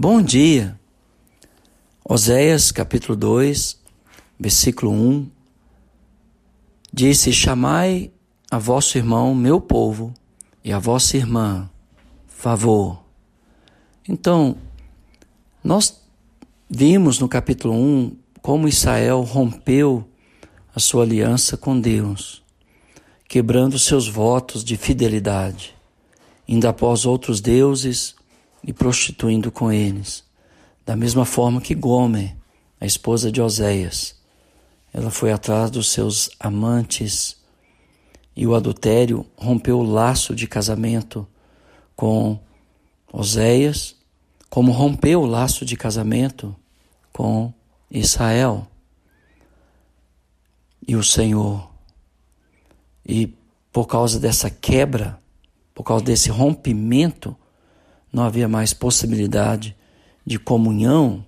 Bom dia. Oséias capítulo 2, versículo 1 disse: Chamai a vosso irmão, meu povo, e a vossa irmã, favor. Então, nós vimos no capítulo 1 como Israel rompeu a sua aliança com Deus, quebrando seus votos de fidelidade, indo após outros deuses e prostituindo com eles. Da mesma forma que Gomer, a esposa de Oséias, ela foi atrás dos seus amantes e o adultério rompeu o laço de casamento com Oséias, como rompeu o laço de casamento com Israel e o Senhor. E por causa dessa quebra, por causa desse rompimento, não havia mais possibilidade de comunhão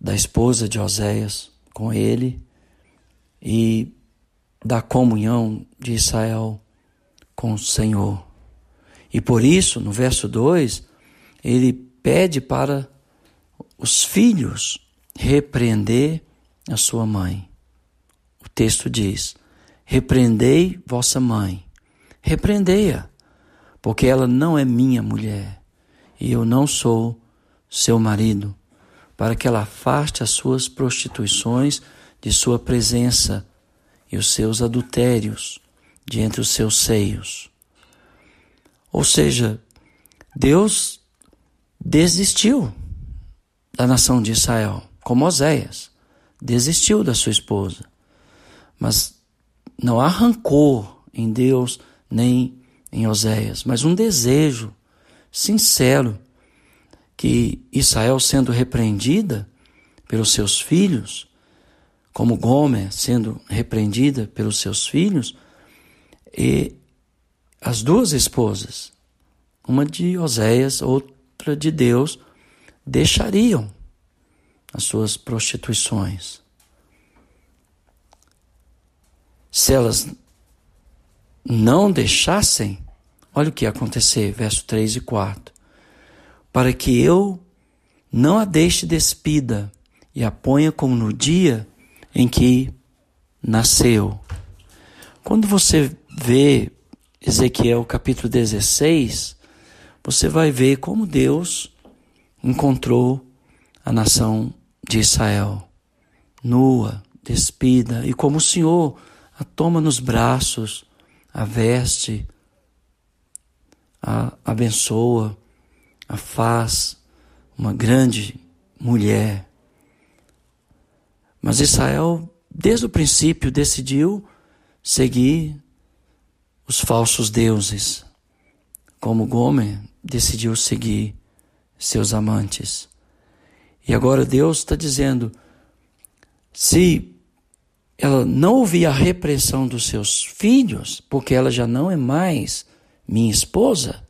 da esposa de Oséias com ele e da comunhão de Israel com o Senhor. E por isso, no verso 2, ele pede para os filhos repreender a sua mãe. O texto diz: Repreendei vossa mãe, repreendei-a, porque ela não é minha mulher. E eu não sou seu marido, para que ela afaste as suas prostituições de sua presença e os seus adultérios de entre os seus seios. Ou seja, Deus desistiu da nação de Israel, como Oséias, desistiu da sua esposa, mas não arrancou em Deus nem em Oséias, mas um desejo sincero que Israel sendo repreendida pelos seus filhos, como Gomer sendo repreendida pelos seus filhos, e as duas esposas, uma de Oséias, outra de Deus, deixariam as suas prostituições. Se elas não deixassem, olha o que ia acontecer, verso 3 e 4. Para que eu não a deixe despida e a ponha como no dia em que nasceu. Quando você vê Ezequiel capítulo 16, você vai ver como Deus encontrou a nação de Israel nua, despida, e como o Senhor a toma nos braços a veste, a abençoa, a faz uma grande mulher. Mas Israel, desde o princípio, decidiu seguir os falsos deuses, como Gomer decidiu seguir seus amantes. E agora Deus está dizendo: se ela não ouvir a repressão dos seus filhos, porque ela já não é mais minha esposa,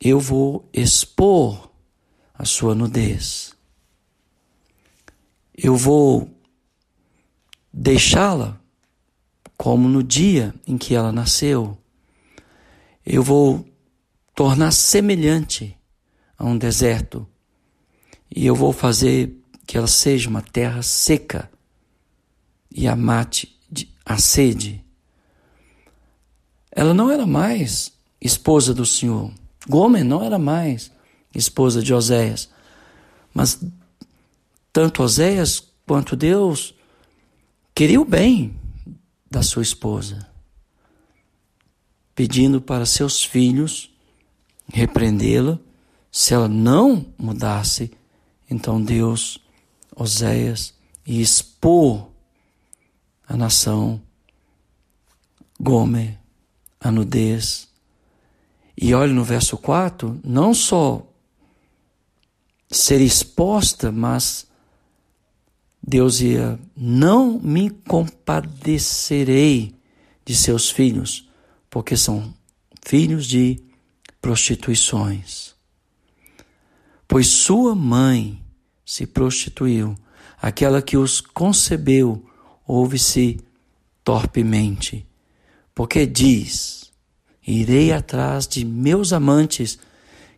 eu vou expor a sua nudez. Eu vou deixá-la como no dia em que ela nasceu. Eu vou tornar semelhante a um deserto. E eu vou fazer que ela seja uma terra seca e a mate a sede. Ela não era mais esposa do Senhor. Gomer não era mais esposa de Oséias. Mas tanto Oséias quanto Deus queria o bem da sua esposa, pedindo para seus filhos repreendê-la. Se ela não mudasse, então Deus, Oséias, ia expor a nação, Gomer, a nudez. E olhe no verso 4, não só ser exposta, mas Deus ia, não me compadecerei de seus filhos, porque são filhos de prostituições. Pois sua mãe se prostituiu, aquela que os concebeu ouve-se torpemente, porque diz: Irei atrás de meus amantes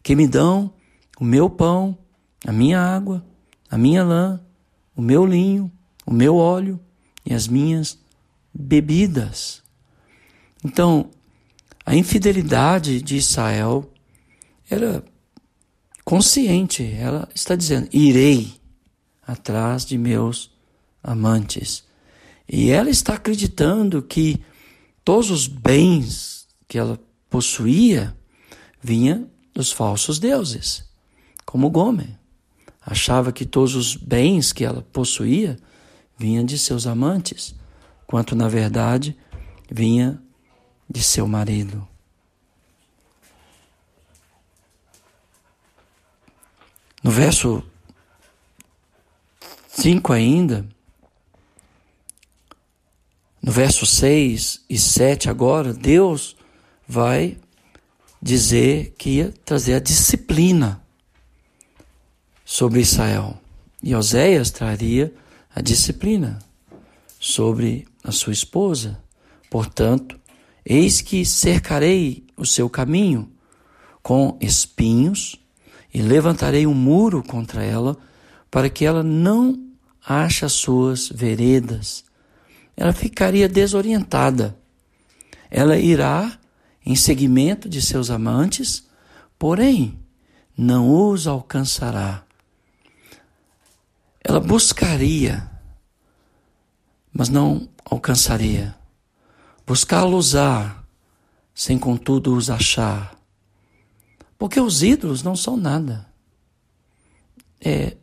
que me dão o meu pão, a minha água, a minha lã, o meu linho, o meu óleo e as minhas bebidas. Então, a infidelidade de Israel era consciente, ela está dizendo: irei atrás de meus amantes. E ela está acreditando que todos os bens que ela possuía vinha dos falsos deuses, como Gomer. Achava que todos os bens que ela possuía vinham de seus amantes, quanto na verdade vinha de seu marido. No verso 5 ainda, no verso 6 e 7 agora, Deus vai dizer que ia trazer a disciplina sobre Israel. E Oséias traria a disciplina sobre a sua esposa. Portanto, eis que cercarei o seu caminho com espinhos e levantarei um muro contra ela, para que ela não ache as suas veredas. Ela ficaria desorientada. Ela irá em seguimento de seus amantes, porém não os alcançará. Ela buscaria, mas não alcançaria. Buscá-los-á, sem contudo os achar. Porque os ídolos não são nada. É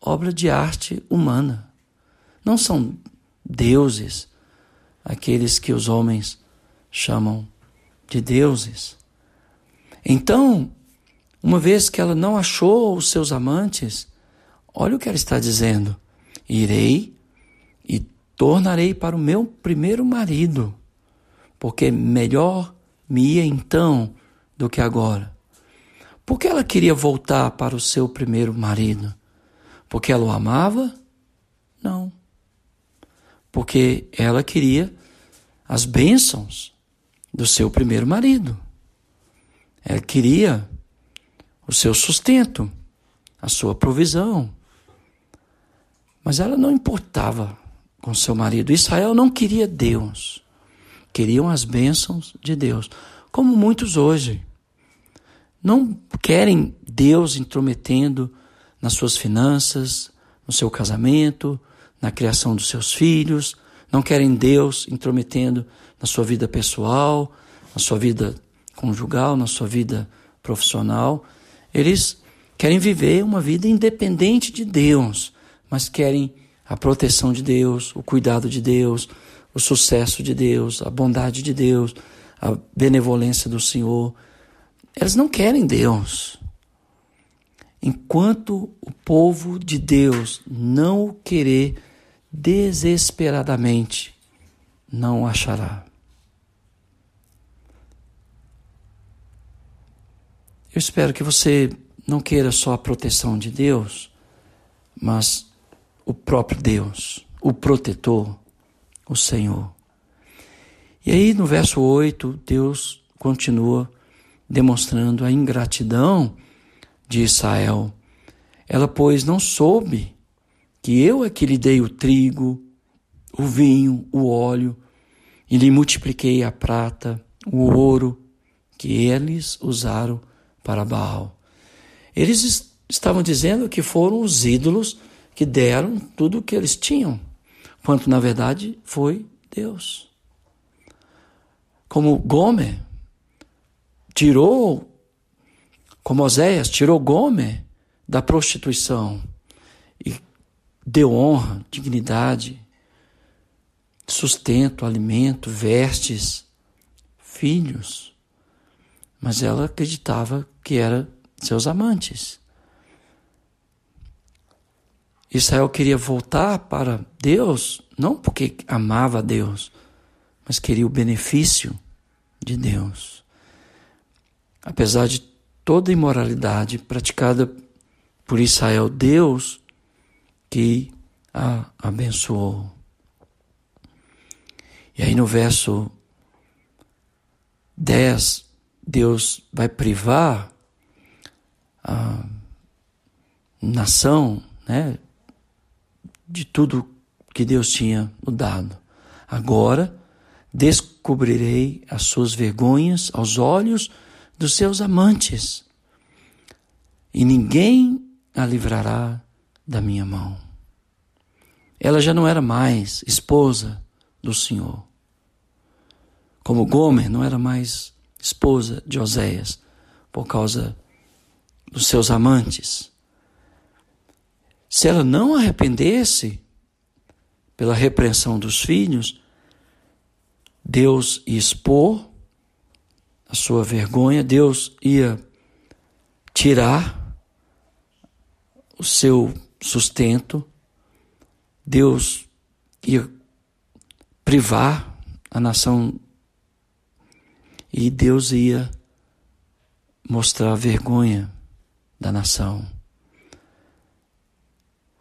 obra de arte humana. Não são deuses, aqueles que os homens chamam de deuses. Então, uma vez que ela não achou os seus amantes, olha o que ela está dizendo: irei e tornarei para o meu primeiro marido, porque melhor me ia então do que agora. Por que ela queria voltar para o seu primeiro marido? Porque ela o amava? Não. Porque ela queria as bênçãos do seu primeiro marido. Ela queria o seu sustento, a sua provisão. Mas ela não importava com seu marido. Israel não queria Deus, queriam as bênçãos de Deus, como muitos hoje não querem Deus intrometendo nas suas finanças, no seu casamento, na criação dos seus filhos, não querem Deus intrometendo na sua vida pessoal, na sua vida conjugal, na sua vida profissional. Eles querem viver uma vida independente de Deus, mas querem a proteção de Deus, o cuidado de Deus, o sucesso de Deus, a bondade de Deus, a benevolência do Senhor. Elas não querem Deus. Enquanto o povo de Deus não o querer desesperadamente, não achará. Eu espero que você não queira só a proteção de Deus, mas o próprio Deus, o protetor, o Senhor. E aí no verso 8, Deus continua demonstrando a ingratidão de Israel. Ela, pois, não soube que eu é que lhe dei o trigo, o vinho, o óleo, e lhe multipliquei a prata, o ouro, que eles usaram para Baal. Eles estavam dizendo que foram os ídolos que deram tudo o que eles tinham, quanto na verdade foi Deus. Como Gomer, tirou, como Oséias, tirou Gomer da prostituição deu honra, dignidade, sustento, alimento, vestes, filhos. Mas ela acreditava que era seus amantes. Israel queria voltar para Deus, não porque amava Deus, mas queria o benefício de Deus apesar de toda imoralidade praticada por Israel, Deus que a abençoou. E aí no verso 10, Deus vai privar a nação, né, de tudo que Deus tinha dado. Agora descobrirei as suas vergonhas aos olhos dos seus amantes, e ninguém a livrará da minha mão. Ela já não era mais esposa do Senhor. Como Gomer não era mais esposa de Oséias por causa dos seus amantes. Se ela não arrependesse pela repreensão dos filhos, Deus ia expor a sua vergonha, Deus ia tirar o seu sustento, Deus ia privar a nação e Deus ia mostrar a vergonha da nação.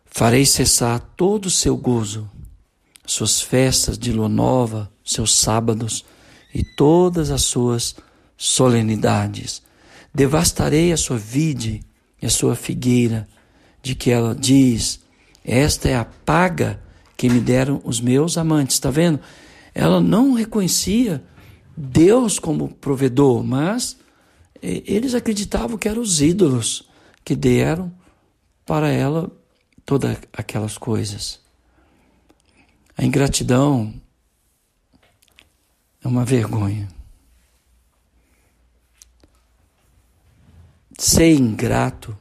Farei cessar todo o seu gozo, suas festas de lua nova, seus sábados e todas as suas solenidades. Devastarei a sua vide e a sua figueira, de que ela diz: Esta é a paga que me deram os meus amantes. Está vendo? Ela não reconhecia Deus como provedor, mas eles acreditavam que eram os ídolos que deram para ela todas aquelas coisas. A ingratidão é uma vergonha. Ser ingrato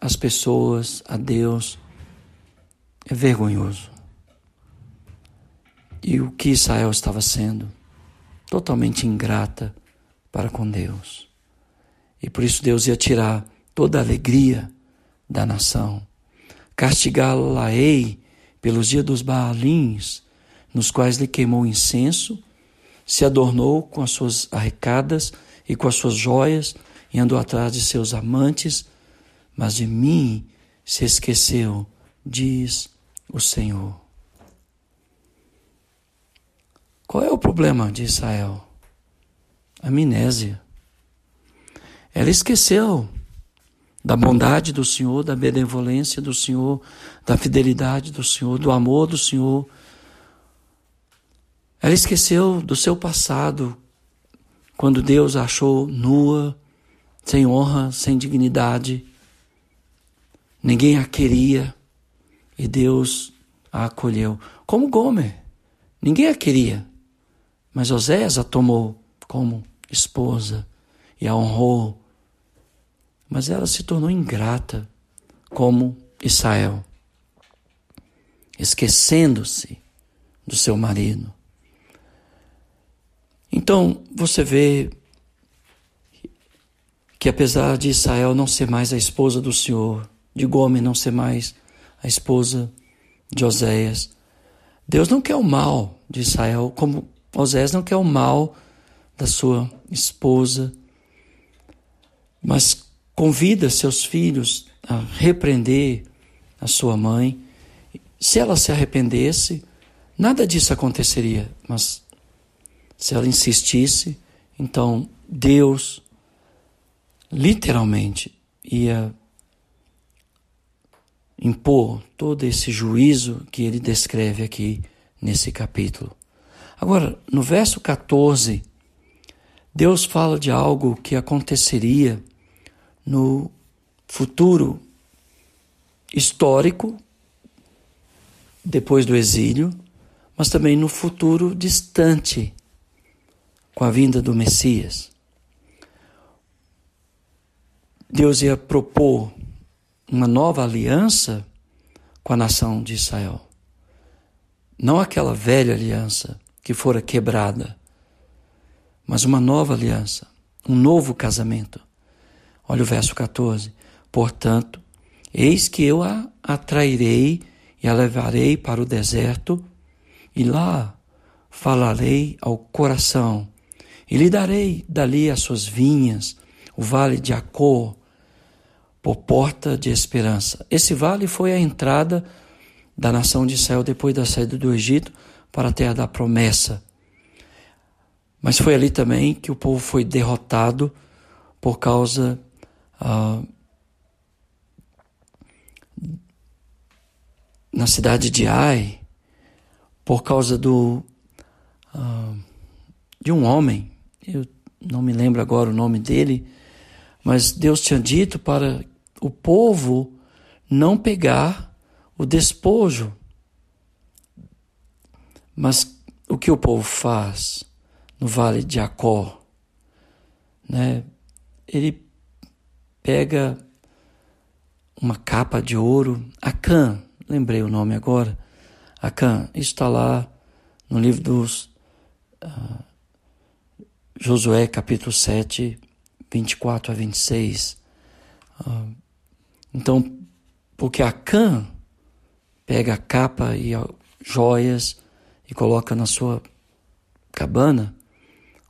às pessoas, a Deus, é vergonhoso. E o que Israel estava sendo? Totalmente ingrata para com Deus. E por isso Deus ia tirar toda a alegria da nação. Castigá-la-ei pelos dias dos Baalins, nos quais lhe queimou incenso, se adornou com as suas arrecadas e com as suas joias, e andou atrás de seus amantes, mas de mim se esqueceu, diz o Senhor. Qual é o problema de Israel? Amnésia. Ela esqueceu da bondade do Senhor, da benevolência do Senhor, da fidelidade do Senhor, do amor do Senhor. Ela esqueceu do seu passado, quando Deus a achou nua, sem honra, sem dignidade. Ninguém a queria e Deus a acolheu. Como Gomer, ninguém a queria, mas Oséias a tomou como esposa e a honrou mas ela se tornou ingrata, como Israel, esquecendo-se do seu marido. Então, você vê que apesar de Israel não ser mais a esposa do Senhor, de Gomes não ser mais a esposa de Oséias, Deus não quer o mal de Israel, como Oséias não quer o mal da sua esposa, mas convida seus filhos a repreender a sua mãe. Se ela se arrependesse, nada disso aconteceria, mas se ela insistisse, então Deus literalmente ia impor todo esse juízo que ele descreve aqui nesse capítulo. Agora, no verso 14, Deus fala de algo que aconteceria no futuro histórico, depois do exílio, mas também no futuro distante, com a vinda do Messias. Deus ia propor uma nova aliança com a nação de Israel. Não aquela velha aliança que fora quebrada, mas uma nova aliança, um novo casamento Olha o verso 14. Portanto, eis que eu a atrairei e a levarei para o deserto, e lá falarei ao coração, e lhe darei dali as suas vinhas, o vale de Acor, por porta de esperança. Esse vale foi a entrada da nação de Israel depois da saída do Egito para a terra da promessa. Mas foi ali também que o povo foi derrotado por causa ah, na cidade de Ai, por causa do ah, de um homem, eu não me lembro agora o nome dele, mas Deus tinha dito para o povo não pegar o despojo. Mas o que o povo faz no vale de Acó? Né? Ele pega uma capa de ouro, Acã, lembrei o nome agora, Acã, está lá no livro dos uh, Josué capítulo 7, 24 a 26. Ah, então, porque Acã pega a capa e joias e coloca na sua cabana,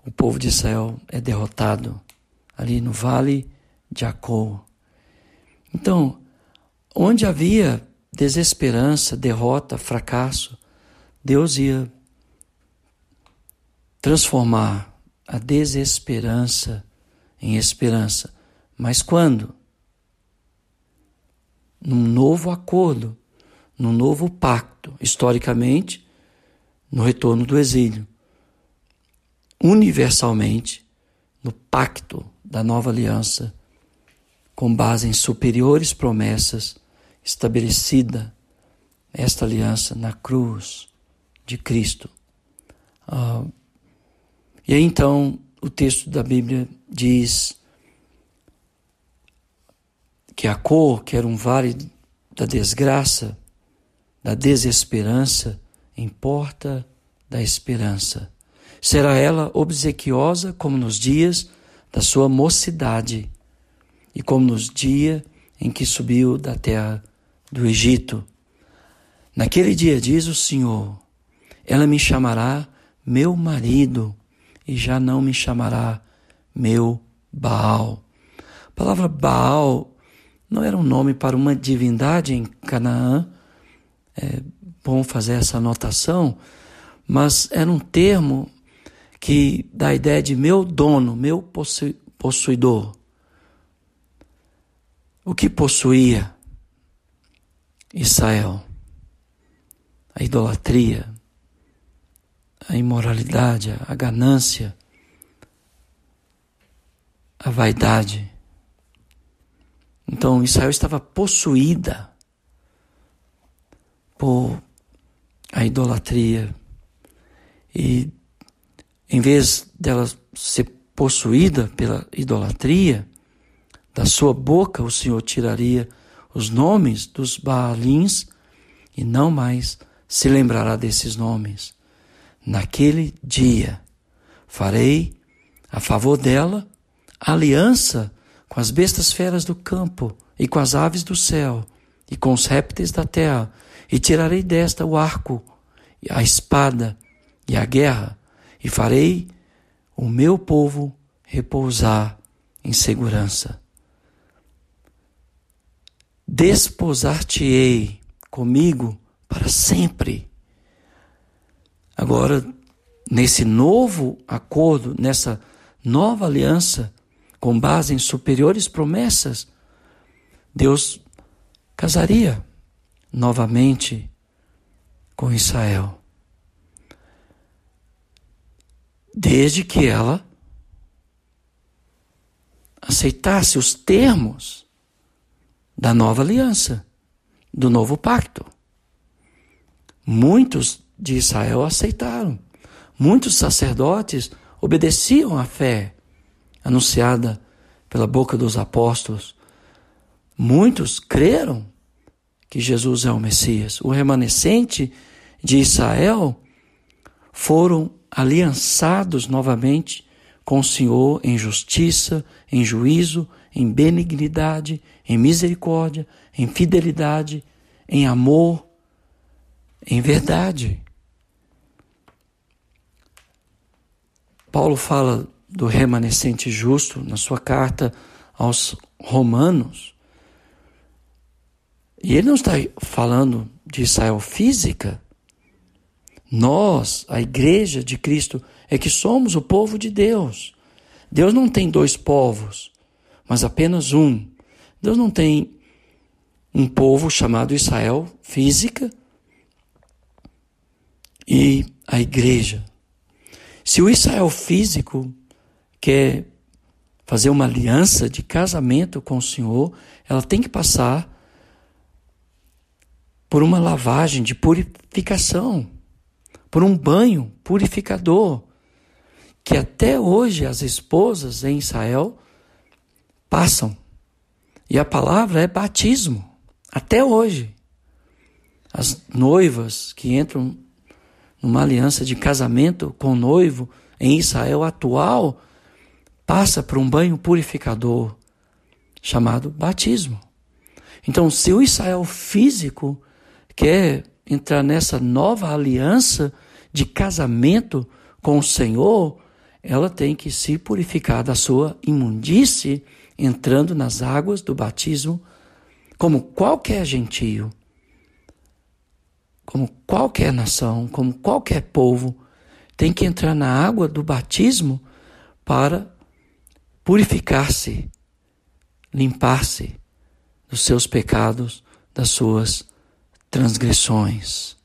o povo de Israel é derrotado ali no vale de Acô. Então, onde havia desesperança, derrota, fracasso, Deus ia transformar a desesperança em esperança. Mas quando? Num novo acordo, num novo pacto, historicamente, no retorno do exílio. Universalmente, no pacto da nova aliança, com base em superiores promessas estabelecida esta aliança na cruz de Cristo. Uh, e aí então o texto da Bíblia diz que a cor, que era um vale da desgraça, da desesperança, em porta da esperança. Será ela obsequiosa como nos dias da sua mocidade e como nos dias em que subiu da terra do Egito. Naquele dia, diz o Senhor, ela me chamará meu marido e já não me chamará meu Baal. A palavra Baal não era um nome para uma divindade em Canaã, é bom fazer essa anotação, mas era um termo que dá a ideia de meu dono, meu possu possuidor. O que possuía Israel? A idolatria, a imoralidade, a ganância, a vaidade. Então Israel estava possuída por a idolatria. E em vez dela ser possuída pela idolatria, da sua boca o Senhor tiraria os nomes dos Baalins e não mais se lembrará desses nomes. Naquele dia farei a favor dela aliança com as bestas feras do campo e com as aves do céu e com os répteis da terra, e tirarei desta o arco, a espada e a guerra, e farei o meu povo repousar em segurança. Desposar-te-ei comigo para sempre Agora, nesse novo acordo, nessa nova aliança, com base em superiores promessas, Deus casaria novamente com Israel. Desde que ela aceitasse os termos da nova aliança, do novo pacto. Muitos de Israel aceitaram. Muitos sacerdotes obedeciam à fé anunciada pela boca dos apóstolos. Muitos creram que Jesus é o Messias. O remanescente de Israel foram aliançados novamente com o Senhor em justiça, em juízo, em benignidade, em misericórdia, em fidelidade, em amor, em verdade. Paulo fala do remanescente justo na sua carta aos Romanos. E ele não está falando de Israel física. Nós, a igreja de Cristo, é que somos o povo de Deus. Deus não tem dois povos, mas apenas um. Deus não tem um povo chamado Israel física e a igreja. Se o Israel físico quer fazer uma aliança de casamento com o Senhor, ela tem que passar por uma lavagem de purificação, por um banho purificador, que até hoje as esposas em Israel passam. E a palavra é batismo, até hoje. As noivas que entram numa aliança de casamento com o noivo em Israel atual passa por um banho purificador chamado batismo. Então, se o Israel físico quer entrar nessa nova aliança de casamento com o Senhor, ela tem que se purificar da sua imundície, entrando nas águas do batismo, como qualquer gentio, como qualquer nação, como qualquer povo, tem que entrar na água do batismo para purificar-se, limpar-se dos seus pecados, das suas transgressões.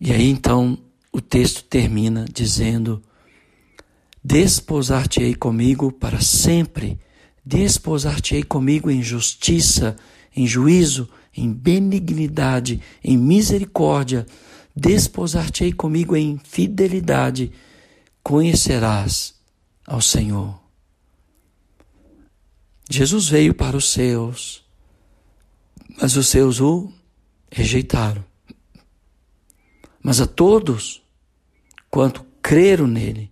E aí então o texto termina dizendo: Desposar-te-ei comigo para sempre, desposar-te-ei comigo em justiça, em juízo, em benignidade, em misericórdia, desposar-te-ei comigo em fidelidade, conhecerás ao Senhor. Jesus veio para os seus, mas os seus o rejeitaram. Mas a todos quanto creram nele,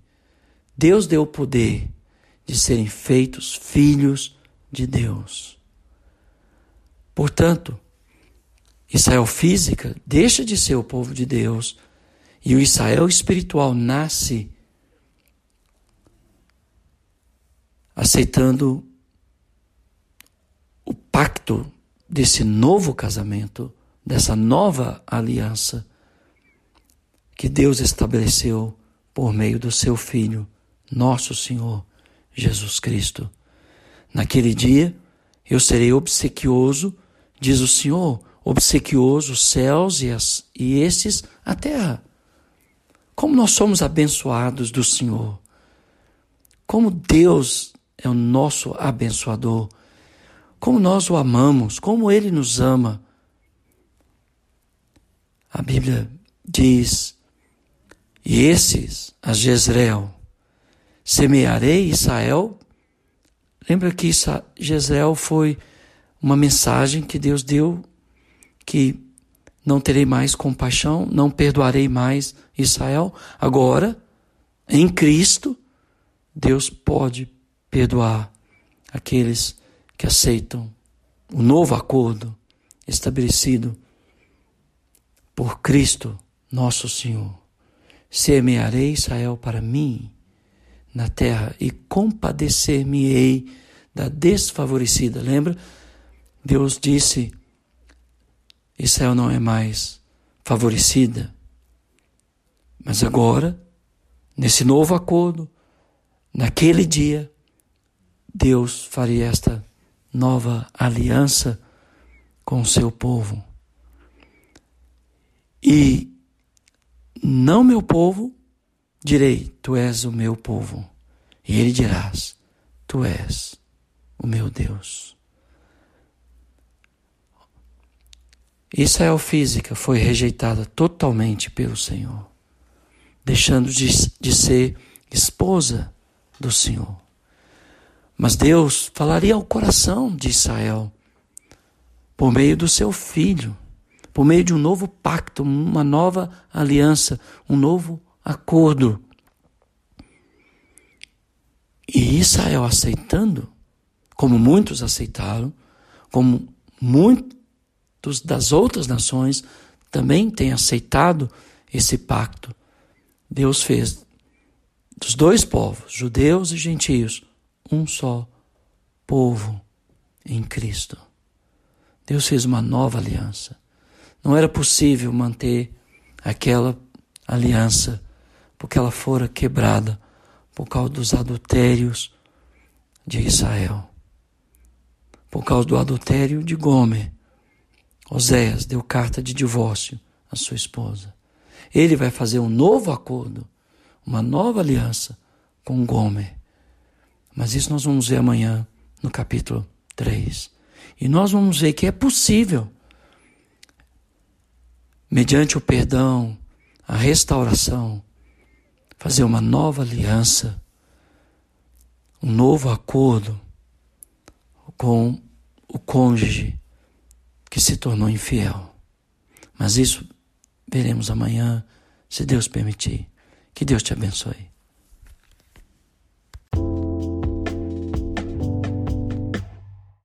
Deus deu o poder de serem feitos filhos de Deus. Portanto, Israel física deixa de ser o povo de Deus e o Israel espiritual nasce aceitando o pacto desse novo casamento, dessa nova aliança que Deus estabeleceu por meio do seu Filho, nosso Senhor Jesus Cristo. Naquele dia eu serei obsequioso, diz o Senhor, obsequioso os céus e, as, e esses a terra. Como nós somos abençoados do Senhor. Como Deus é o nosso abençoador como nós o amamos, como ele nos ama. A Bíblia diz: E esses, a Jezreel, semearei Israel. Lembra que Jezreel foi uma mensagem que Deus deu que não terei mais compaixão, não perdoarei mais Israel. Agora, em Cristo, Deus pode perdoar aqueles que aceitam o novo acordo estabelecido por Cristo, nosso Senhor. Semearei Israel para mim na terra e compadecer-me-ei da desfavorecida. Lembra? Deus disse: Israel não é mais favorecida. Mas agora, nesse novo acordo, naquele dia, Deus faria esta nova aliança com o seu povo. E não meu povo, direi, tu és o meu povo. E ele dirás, tu és o meu Deus. Israel física foi rejeitada totalmente pelo Senhor, deixando de, de ser esposa do Senhor. Mas Deus falaria ao coração de Israel por meio do seu filho, por meio de um novo pacto, uma nova aliança, um novo acordo. E Israel aceitando, como muitos aceitaram, como muitos das outras nações também têm aceitado esse pacto. Deus fez dos dois povos, judeus e gentios, um só povo em Cristo. Deus fez uma nova aliança. Não era possível manter aquela aliança, porque ela fora quebrada por causa dos adultérios de Israel. por causa do adultério de Gomer. Oséias deu carta de divórcio à sua esposa. Ele vai fazer um novo acordo, uma nova aliança com Gomer. Mas isso nós vamos ver amanhã no capítulo 3. E nós vamos ver que é possível, mediante o perdão, a restauração, fazer uma nova aliança, um novo acordo com o cônjuge que se tornou infiel. Mas isso veremos amanhã, se Deus permitir. Que Deus te abençoe.